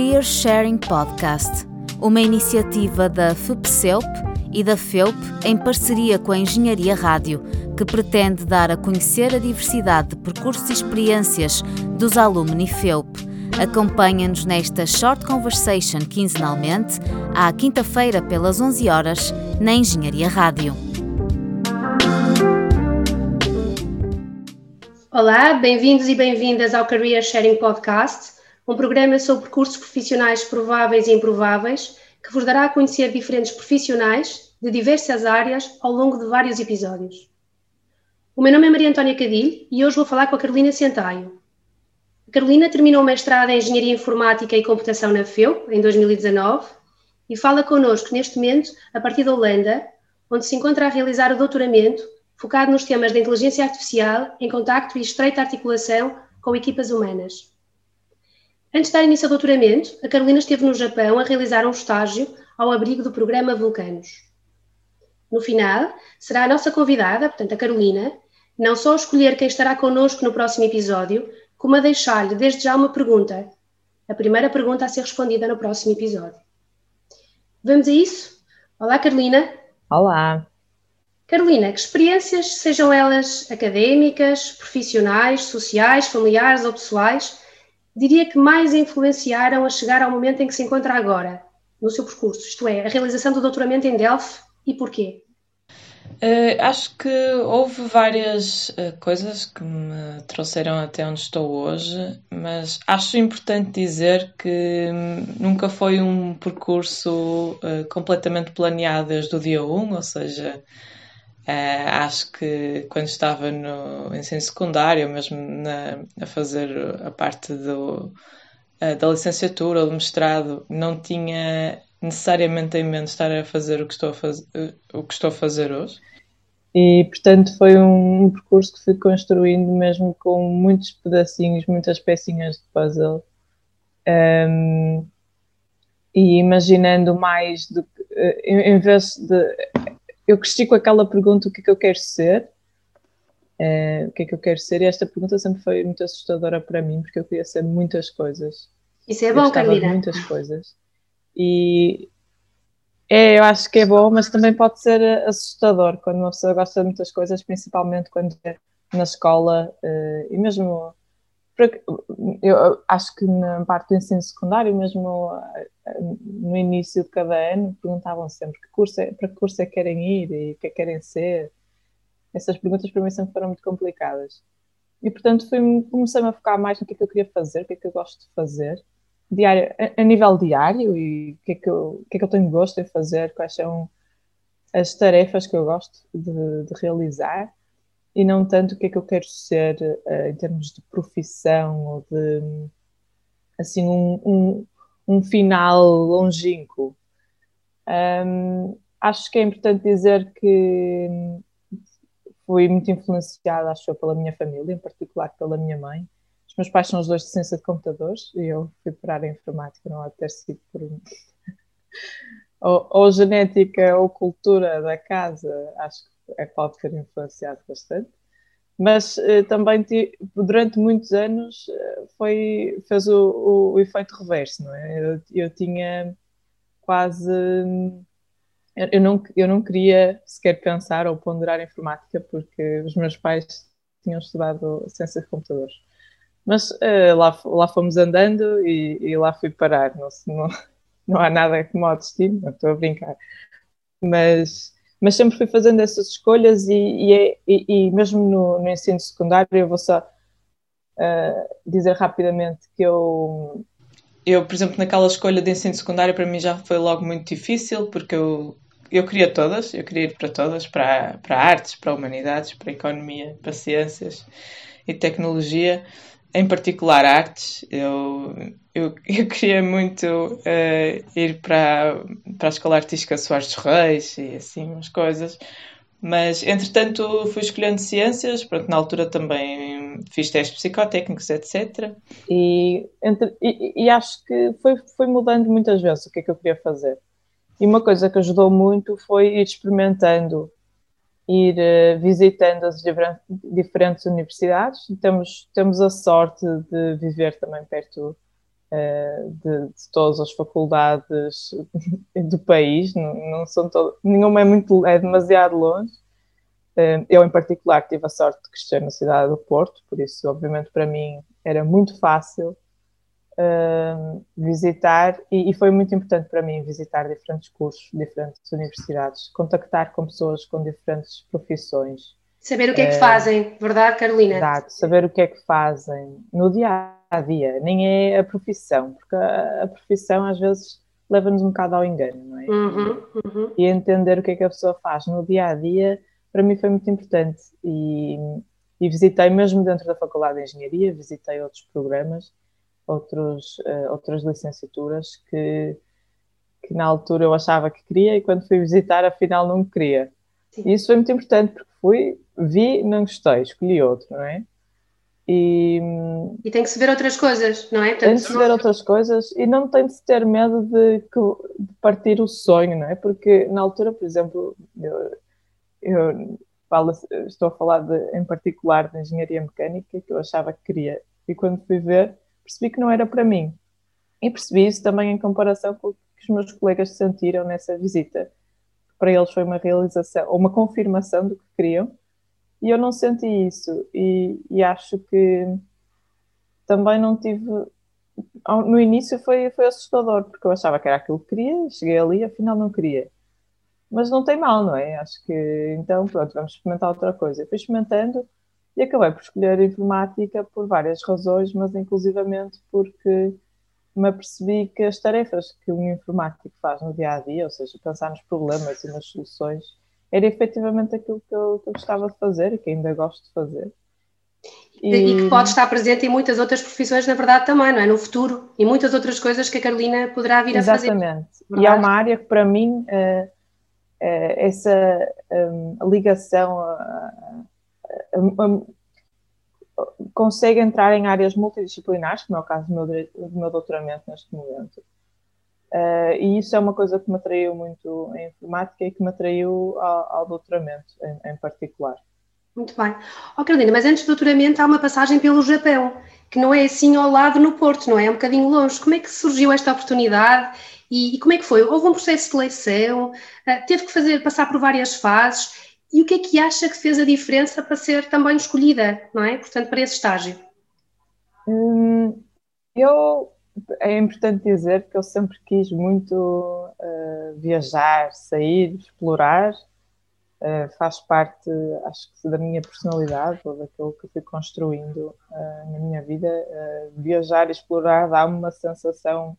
Career Sharing Podcast, uma iniciativa da FUPCELP e da FEUP em parceria com a Engenharia Rádio, que pretende dar a conhecer a diversidade de percursos e experiências dos alumni FEUP. Acompanha-nos nesta Short Conversation quinzenalmente, à quinta-feira pelas 11 horas, na Engenharia Rádio. Olá, bem-vindos e bem-vindas ao Career Sharing Podcast, um programa sobre percursos profissionais prováveis e improváveis que vos dará a conhecer diferentes profissionais de diversas áreas ao longo de vários episódios. O meu nome é Maria Antónia Cadilho e hoje vou falar com a Carolina Sentaio. A Carolina terminou o mestrado em Engenharia Informática e Computação na FEU, em 2019, e fala connosco neste momento a partir da Holanda, onde se encontra a realizar o doutoramento focado nos temas da inteligência artificial em contacto e estreita articulação com equipas humanas. Antes de dar início ao doutoramento, a Carolina esteve no Japão a realizar um estágio ao abrigo do programa Vulcanos. No final, será a nossa convidada, portanto a Carolina, não só a escolher quem estará connosco no próximo episódio, como a deixar-lhe desde já uma pergunta. A primeira pergunta a ser respondida no próximo episódio. Vamos a isso? Olá, Carolina. Olá. Carolina, que experiências, sejam elas académicas, profissionais, sociais, familiares ou pessoais, diria que mais influenciaram a chegar ao momento em que se encontra agora, no seu percurso, isto é, a realização do doutoramento em Delft e porquê? Uh, acho que houve várias uh, coisas que me trouxeram até onde estou hoje, mas acho importante dizer que hum, nunca foi um percurso uh, completamente planeado desde o dia 1, ou seja, Uh, acho que quando estava no ensino secundário, mesmo na, a fazer a parte do, uh, da licenciatura ou do mestrado, não tinha necessariamente em mente estar a fazer o que estou a, faz, uh, o que estou a fazer hoje. E, portanto, foi um, um, percurso que fui construindo mesmo com muitos pedacinhos, muitas pecinhas de puzzle. Um, e imaginando mais do que, em, em vez de eu cresci com aquela pergunta: o que é que eu quero ser? Uh, o que é que eu quero ser? E esta pergunta sempre foi muito assustadora para mim, porque eu queria ser muitas coisas. Isso é bom, Carolina. muitas coisas. E é, eu acho que é bom, mas também pode ser assustador quando uma pessoa gosta de muitas coisas, principalmente quando é na escola uh, e mesmo eu acho que na parte do ensino secundário, mesmo eh, no início de cada ano, perguntavam sempre que curso é, para que curso é que querem ir e o que é que querem ser. Essas perguntas para mim sempre foram muito complicadas. E, portanto, comecei-me a focar mais no que é que eu queria fazer, o que é que eu gosto de fazer, diário, a, a nível diário, e o que, é que eu, que é que eu tenho gosto em fazer, quais são as tarefas que eu gosto de, de realizar e não tanto o que é que eu quero ser uh, em termos de profissão ou de assim um, um, um final longínquo. Um, acho que é importante dizer que fui muito influenciada, acho eu, pela minha família, em particular pela minha mãe. Os meus pais são os dois de ciência de computadores e eu fui para a área informática, não há de ter sido por ou, ou genética ou cultura da casa, acho que é, pode ter influenciado bastante. Mas uh, também durante muitos anos uh, foi, fez o, o, o, efeito reverso, não é? Eu, eu tinha quase. Eu não, eu não queria sequer pensar ou ponderar informática porque os meus pais tinham estudado ciência de computadores. Mas uh, lá, lá fomos andando e, e lá fui parar. Não, não, não há nada como o destino, não estou a brincar. Mas mas sempre fui fazendo essas escolhas e, e, é, e, e mesmo no, no, ensino secundário eu vou só uh, dizer rapidamente que eu eu, por exemplo, naquela escolha de ensino secundário para mim já foi logo muito difícil porque eu, eu queria todas, eu queria ir para todas, para, para artes, para humanidades, para economia, para ciências e tecnologia em particular artes, eu, eu, eu queria muito uh, ir para, para a Escola Artística Soares dos Reis e assim umas coisas, mas entretanto fui escolhendo ciências, pronto, na altura também fiz testes psicotécnicos, etc. E, entre, e, e, acho que foi, foi mudando muitas vezes o que é que eu queria fazer. E uma coisa que ajudou muito foi ir experimentando ir uh, visitando as diferentes universidades. Temos, temos a sorte de viver também perto uh, de, de, todas as faculdades do país, não, não são todo, nenhuma é, muito, é demasiado longe. Uh, eu, em particular, tive a sorte de crescer na cidade do Porto, por isso, obviamente, para mim era muito fácil uh, visitar e, e, foi muito importante para mim visitar diferentes cursos, diferentes universidades, contactar com pessoas com diferentes profissões. Saber o que é que fazem, verdade, Carolina? Exato, saber o que é que fazem no dia a dia, nem é a profissão, porque a, a profissão às vezes leva-nos um bocado ao engano, não é? Uhum, uhum. E entender o que é que a pessoa faz no dia a dia, para mim foi muito importante. E, e visitei, mesmo dentro da Faculdade de Engenharia, visitei outros programas outros, uh, outras licenciaturas que, que na altura eu achava que queria e quando fui visitar afinal não queria. Sim. E isso foi muito importante porque fui, vi, não gostei, escolhi outro, não é? E, e tem que se ver outras coisas, não é? Portanto, tem que se ver outras coisas e não tem de se ter medo de, de, partir o sonho, não é? Porque na altura, por exemplo, eu, eu falo, estou a falar de, em particular de engenharia mecânica, que eu achava que queria, e quando fui ver, percebi que não era para mim. E percebi isso também em comparação com o que os meus colegas sentiram nessa visita. Para eles foi uma realização, ou uma confirmação do que queriam, e eu não senti isso. E, e acho que também não tive. No início foi, foi assustador, porque eu achava que era aquilo que queria, cheguei ali, afinal não queria. Mas não tem mal, não é? Acho que então, pronto, vamos experimentar outra coisa. fui experimentando e acabei por escolher informática por várias razões, mas inclusivamente porque me apercebi que as tarefas que um informático faz no dia a dia, ou seja, pensar nos problemas e nas soluções, era efetivamente aquilo que eu, que eu gostava de fazer e que ainda gosto de fazer. E... e... que pode estar presente em muitas outras profissões, na verdade, também, não é? No futuro, e muitas outras coisas que a Carolina poderá vir a Exatamente. fazer. Exatamente. E é uma área que, para mim, uh, uh, essa um, ligação a, consegue entrar em áreas multidisciplinares, como é o caso do meu, do meu doutoramento neste momento. Uh, e isso é uma coisa que me atraiu muito em informática e que me atraiu ao, ao doutoramento em, em, particular. Muito bem. Oh, Carolina, mas antes do doutoramento há uma passagem pelo Japão, que não é assim ao lado no Porto, não é? É um bocadinho longe. Como é que surgiu esta oportunidade e, e como é que foi? Houve um processo de seleção? Uh, teve que fazer, passar por várias fases? E o que é que acha que fez a diferença para ser também escolhida, não é? Portanto, para esse estágio. Hum, eu é importante dizer que eu sempre quis muito uh, viajar, sair, explorar. Uh, faz parte, acho que, da minha personalidade ou daquilo que fui construindo uh, na minha vida. viajar e explorar dá-me uma sensação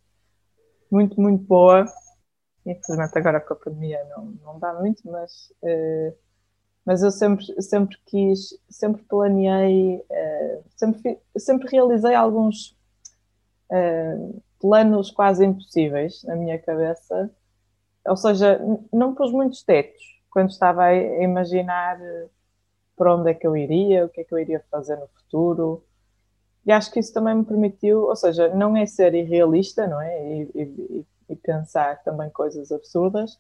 muito, muito boa. Infelizmente, agora com a pandemia não, não dá muito, mas mas eu sempre, sempre quis, sempre planeei, uh, sempre, sempre realizei alguns uh, planos quase impossíveis na minha cabeça, ou seja, não pus muitos tetos quando estava a imaginar eh, para onde é que eu iria, o que é que eu iria fazer no futuro. E acho que isso também me permitiu, ou seja, não é ser irrealista, não é? E, e, e pensar também coisas absurdas,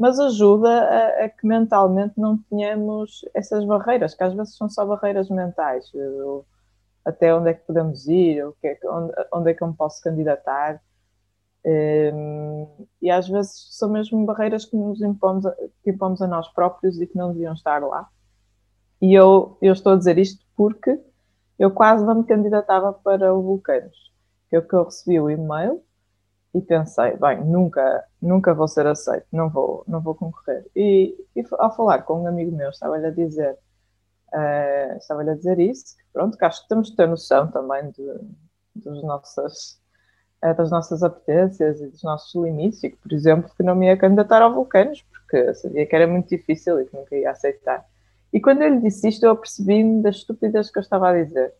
mas ajuda a, a, que mentalmente não tenhamos essas barreiras, que às vezes são só barreiras mentais. até onde é que podemos ir, o que é, onde, onde é que eu me posso candidatar. Um, e às vezes são mesmo barreiras que nos impomos a, que impomos a nós próprios e que não deviam estar lá. E eu, eu estou a dizer isto porque eu quase não me candidatava para o Vulcanos. Eu que eu recebi o e-mail e pensei, bem, nunca, nunca vou ser aceito, não vou, não vou concorrer. E, e ao falar com um amigo meu, estava-lhe a dizer, uh, estava-lhe a dizer isso, que pronto, que acho que temos de ter noção também de, dos nossas, uh, das nossas apetências e dos nossos limites, e que, por exemplo, que não me ia candidatar ao Vulcanos, porque sabia que era muito difícil e que nunca ia aceitar. E quando ele disse isto, eu apercebi-me das estupidez que eu estava a dizer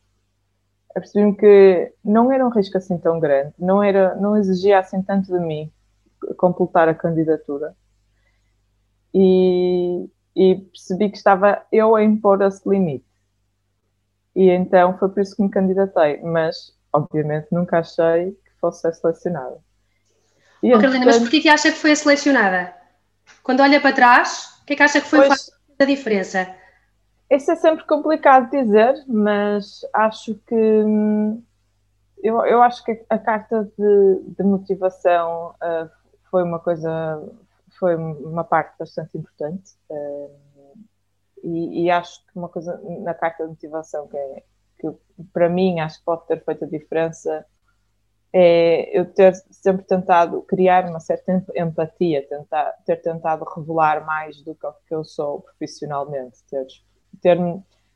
apercebi-me que não era um risco assim tão grande, não, era, não exigia assim tanto de mim completar a candidatura. E, e percebi que estava eu a impor esse limite. E então foi por isso que me candidatei, mas obviamente nunca achei que fosse selecionada. E, oh, Carolina, mas porquê que acha que foi selecionada? Quando olha para trás, o que é que acha que foi pois, a diferença? Isso é sempre complicado dizer, mas acho que hum, eu, eu acho que a carta de, de motivação uh, foi uma coisa, foi uma parte bastante importante. Uh, e, e, acho que uma coisa na carta de motivação que, é, que para mim acho que pode ter feito a diferença é eu ter sempre tentado criar uma certa empatia, tentar, ter tentado revelar mais do que eu sou profissionalmente, ter, ter,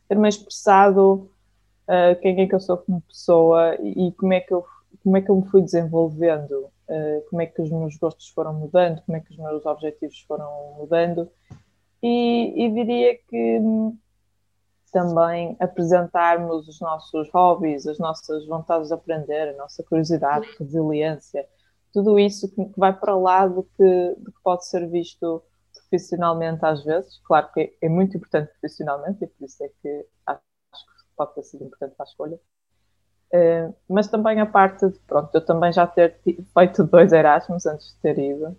ter me expressado uh, quem é que eu sou como pessoa e, e, como, é que eu, como é que eu me fui desenvolvendo, uh, como é que os meus gostos foram mudando, como é que os meus objetivos foram mudando. E, e diria que hum, também apresentarmos os nossos hobbies, as nossas vontades de aprender, a nossa curiosidade, resiliência, tudo isso que vai para lá do que, do que pode ser visto profissionalmente às vezes. Claro que é, muito importante profissionalmente e por isso é que acho que pode ter sido importante para a escolha. Uh, mas também a parte de, pronto, eu também já ter feito dois Erasmus antes de ter ido,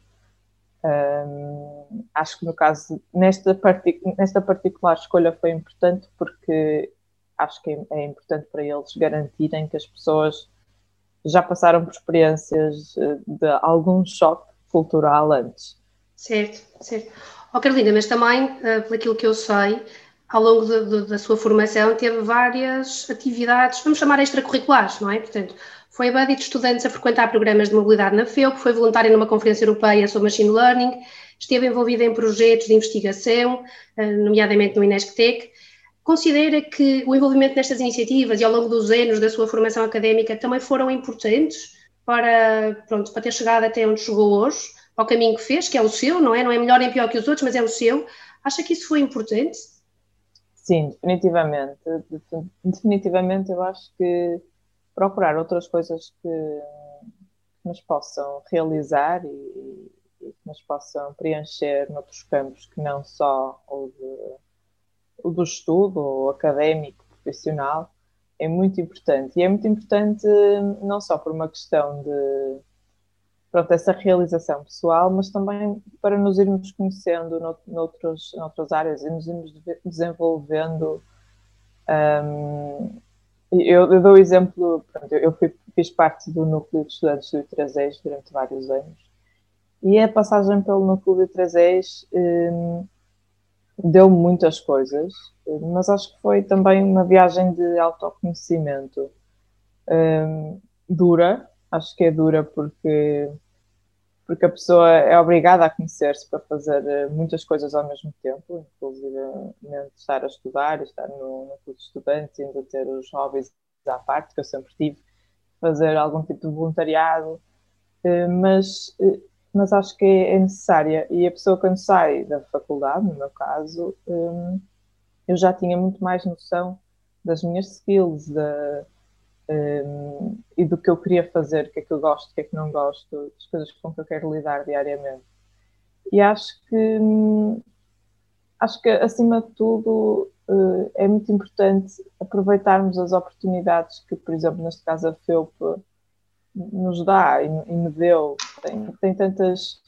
um, acho que no caso, nesta, partic nesta particular escolha foi importante porque acho que é, é, importante para eles garantirem que as pessoas já passaram por experiências eh, de algum choque cultural antes. Certo, certo. Oh, Carolina, mas também, uh, pelo aquilo que eu sei, ao longo de, de, da sua formação teve várias atividades, vamos chamar extracurriculares, não é? Portanto, foi buddy de estudantes a frequentar programas de mobilidade na FEUP, foi voluntária numa conferência europeia sobre machine learning, esteve envolvida em projetos de investigação, eh, nomeadamente no INESCTEC. Considera que o envolvimento nestas iniciativas e ao longo dos anos da sua formação académica também foram importantes para, pronto, para ter chegado até onde chegou hoje, ao caminho que fez, que é o seu, não é? Não é melhor nem pior que os outros, mas é o seu. Acha que isso foi importante? Sim, definitivamente. Definitivamente eu acho que procurar outras coisas que, nos possam realizar e, e, que nos possam preencher noutros campos que não só o, de, o do estudo, o académico, profissional, é muito importante. E é muito importante não só por uma questão de pronto, essa realização pessoal, mas também para nos irmos conhecendo noutros, noutras áreas e nos irmos desenvolvendo um, eu, eu dou o exemplo, pronto, eu fui, fiz parte do núcleo de estudantes do I3ES durante vários anos e a passagem pelo núcleo do I3ES um, deu muitas coisas, mas acho que foi também uma viagem de autoconhecimento um, dura, acho que é dura porque porque a pessoa é obrigada a conhecer-se para fazer eh, muitas coisas ao mesmo tempo, inclusive estar a estudar, estar no, no curso de estudantes, ainda ter os hobbies à parte, que eu sempre tive, fazer algum tipo de voluntariado, eh, mas, eh, mas acho que é necessária. E a pessoa, quando sai da faculdade, no meu caso, eu já tinha muito mais noção das minhas skills, da um, e do que eu queria fazer, o que é que eu gosto, o que é que não gosto, as coisas com que eu quero lidar diariamente. E acho que acho que acima de tudo uh, é muito importante aproveitarmos as oportunidades que, por exemplo, neste caso a FEUP nos dá e, e me deu. Tem, tem tantas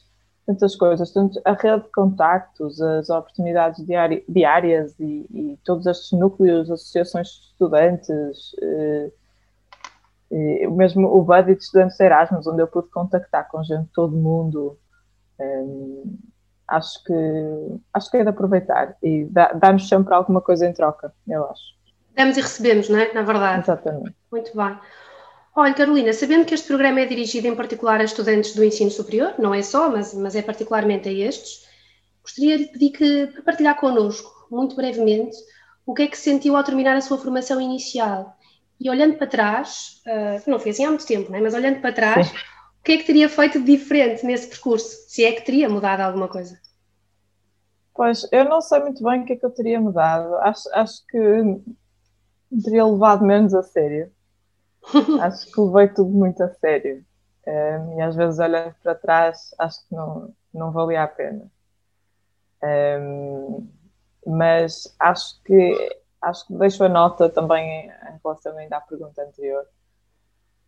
tantas coisas, tanto a rede de contactos, as oportunidades diári diárias e, e, todos estes núcleos, associações de estudantes, uh, e, mesmo o buddy de estudantes Erasmus, onde eu pude contactar com gente de todo mundo, um, acho que acho que é de aproveitar e dá-nos sempre alguma coisa em troca, eu acho. Damos e recebemos, não é? Na verdade. Exatamente. Muito bem. Olha, Carolina, sabendo que este programa é dirigido em particular a estudantes do ensino superior, não é só, mas, mas é particularmente a estes, gostaria de pedir que para partilhar connosco, muito brevemente, o que é que sentiu ao terminar a sua formação inicial e olhando para trás, uh, não foi assim há muito tempo, né? mas olhando para trás, Sim. o que é que teria feito de diferente nesse percurso? Se é que teria mudado alguma coisa? Pois, eu não sei muito bem o que é que eu teria mudado. Acho, acho que teria levado menos a sério. acho que levei tudo muito a sério. Um, eh, e às vezes olhando para trás, acho que não, não valia a pena. Um, eh, mas acho que acho que deixo a nota também em relação ainda à pergunta anterior,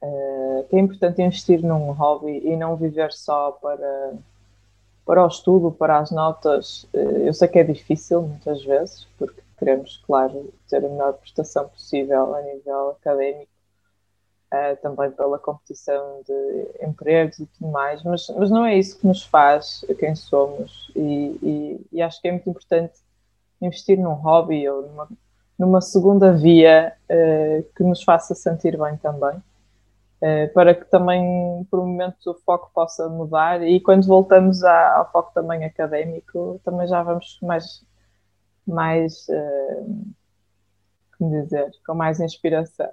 uh, que é importante investir num hobby e não viver só para, para o estudo, para as notas. Uh, eu sei que é difícil muitas vezes, porque queremos, claro, ter a melhor prestação possível a nível académico, uh, também pela competição de empregos e tudo mais, mas, mas não é isso que nos faz quem somos e, e, e acho que é muito importante investir num hobby ou numa, numa segunda via uh, que nos faça sentir bem também. Uh, para que também, por momentos, o foco possa mudar e quando voltamos à, ao foco também académico, também já vamos mais, mais uh, como dizer, com mais inspiração.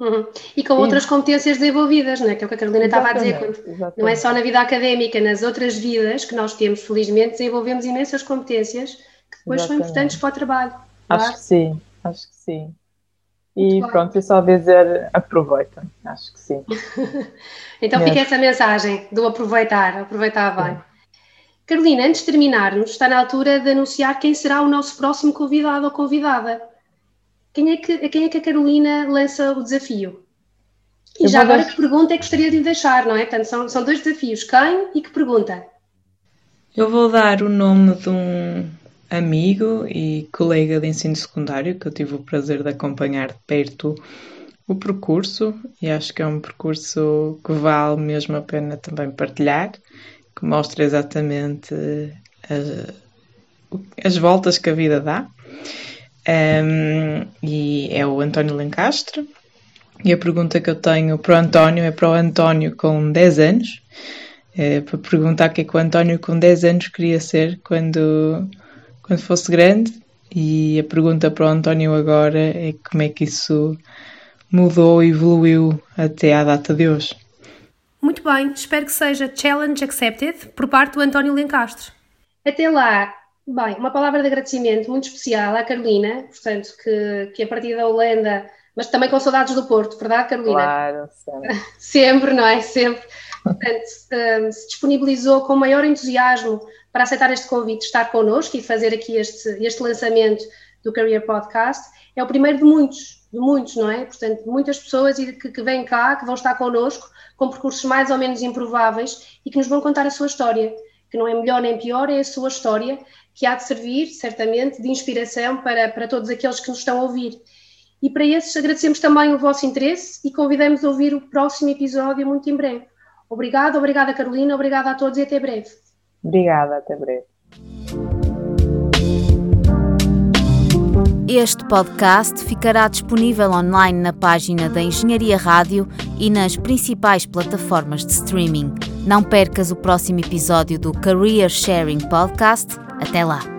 Uhum. E com outras competências desenvolvidas, não é? que é o que a Carolina estava a dizer. Quando, não é só na vida académica, nas outras vidas que nós temos, felizmente, desenvolvemos imensas competências que depois exatamente. são importantes para o trabalho. Acho que sim, acho que sim. E Muito pronto, é só dizer aproveitem, acho que sim. então fica essa mensagem do aproveitar, aproveitar bem. Sim. Carolina, antes de terminarmos, está na altura de anunciar quem será o nosso próximo convidado ou convidada. Quem é que, a quem é que a Carolina lança o desafio? E Eu já agora, dar... que pergunta é que gostaria de lhe deixar, não é? Portanto, são, são dois desafios. Quem e que pergunta? Eu vou dar o nome de um amigo e colega de ensino secundário que eu tive o prazer de acompanhar de perto o percurso e acho que é um percurso que vale mesmo a pena também partilhar, que mostra exatamente as, as voltas que a vida dá um, e é o António Lencastre. E a pergunta que eu tenho para o António é para o António com 10 anos, é para perguntar o que é que o António com 10 anos queria ser quando, quando fosse grande. E a pergunta para o António agora é como é que isso mudou e evoluiu até à data de hoje. Muito bem, espero que seja challenge accepted por parte do António Lencastre. Até lá, Bem, uma palavra de agradecimento muito especial à Carolina, portanto, que, que a partir da Holanda, mas também com saudades do Porto, verdade, Carolina? Claro, sempre. sempre, não é? Sempre. Portanto, um, se disponibilizou com maior entusiasmo para aceitar este convite, estar connosco e fazer aqui este, este lançamento do Career Podcast. É o primeiro de muitos, de muitos, não é? Portanto, muitas pessoas que, que vêm cá, que vão estar connosco, com percursos mais ou menos improváveis e que nos vão contar a sua história, que não é melhor nem pior, é a sua história que há de servir, certamente, de inspiração para, para todos aqueles que nos estão a ouvir. E para esses agradecemos também o vosso interesse e convidamos a ouvir o próximo episódio muito em breve. Obrigada, obrigada Carolina, obrigada a todos e até breve. Obrigada, até breve. Este podcast ficará disponível online na página da Engenharia Rádio e nas principais plataformas de streaming. Não percas o próximo episódio do Career Sharing Podcast até lá!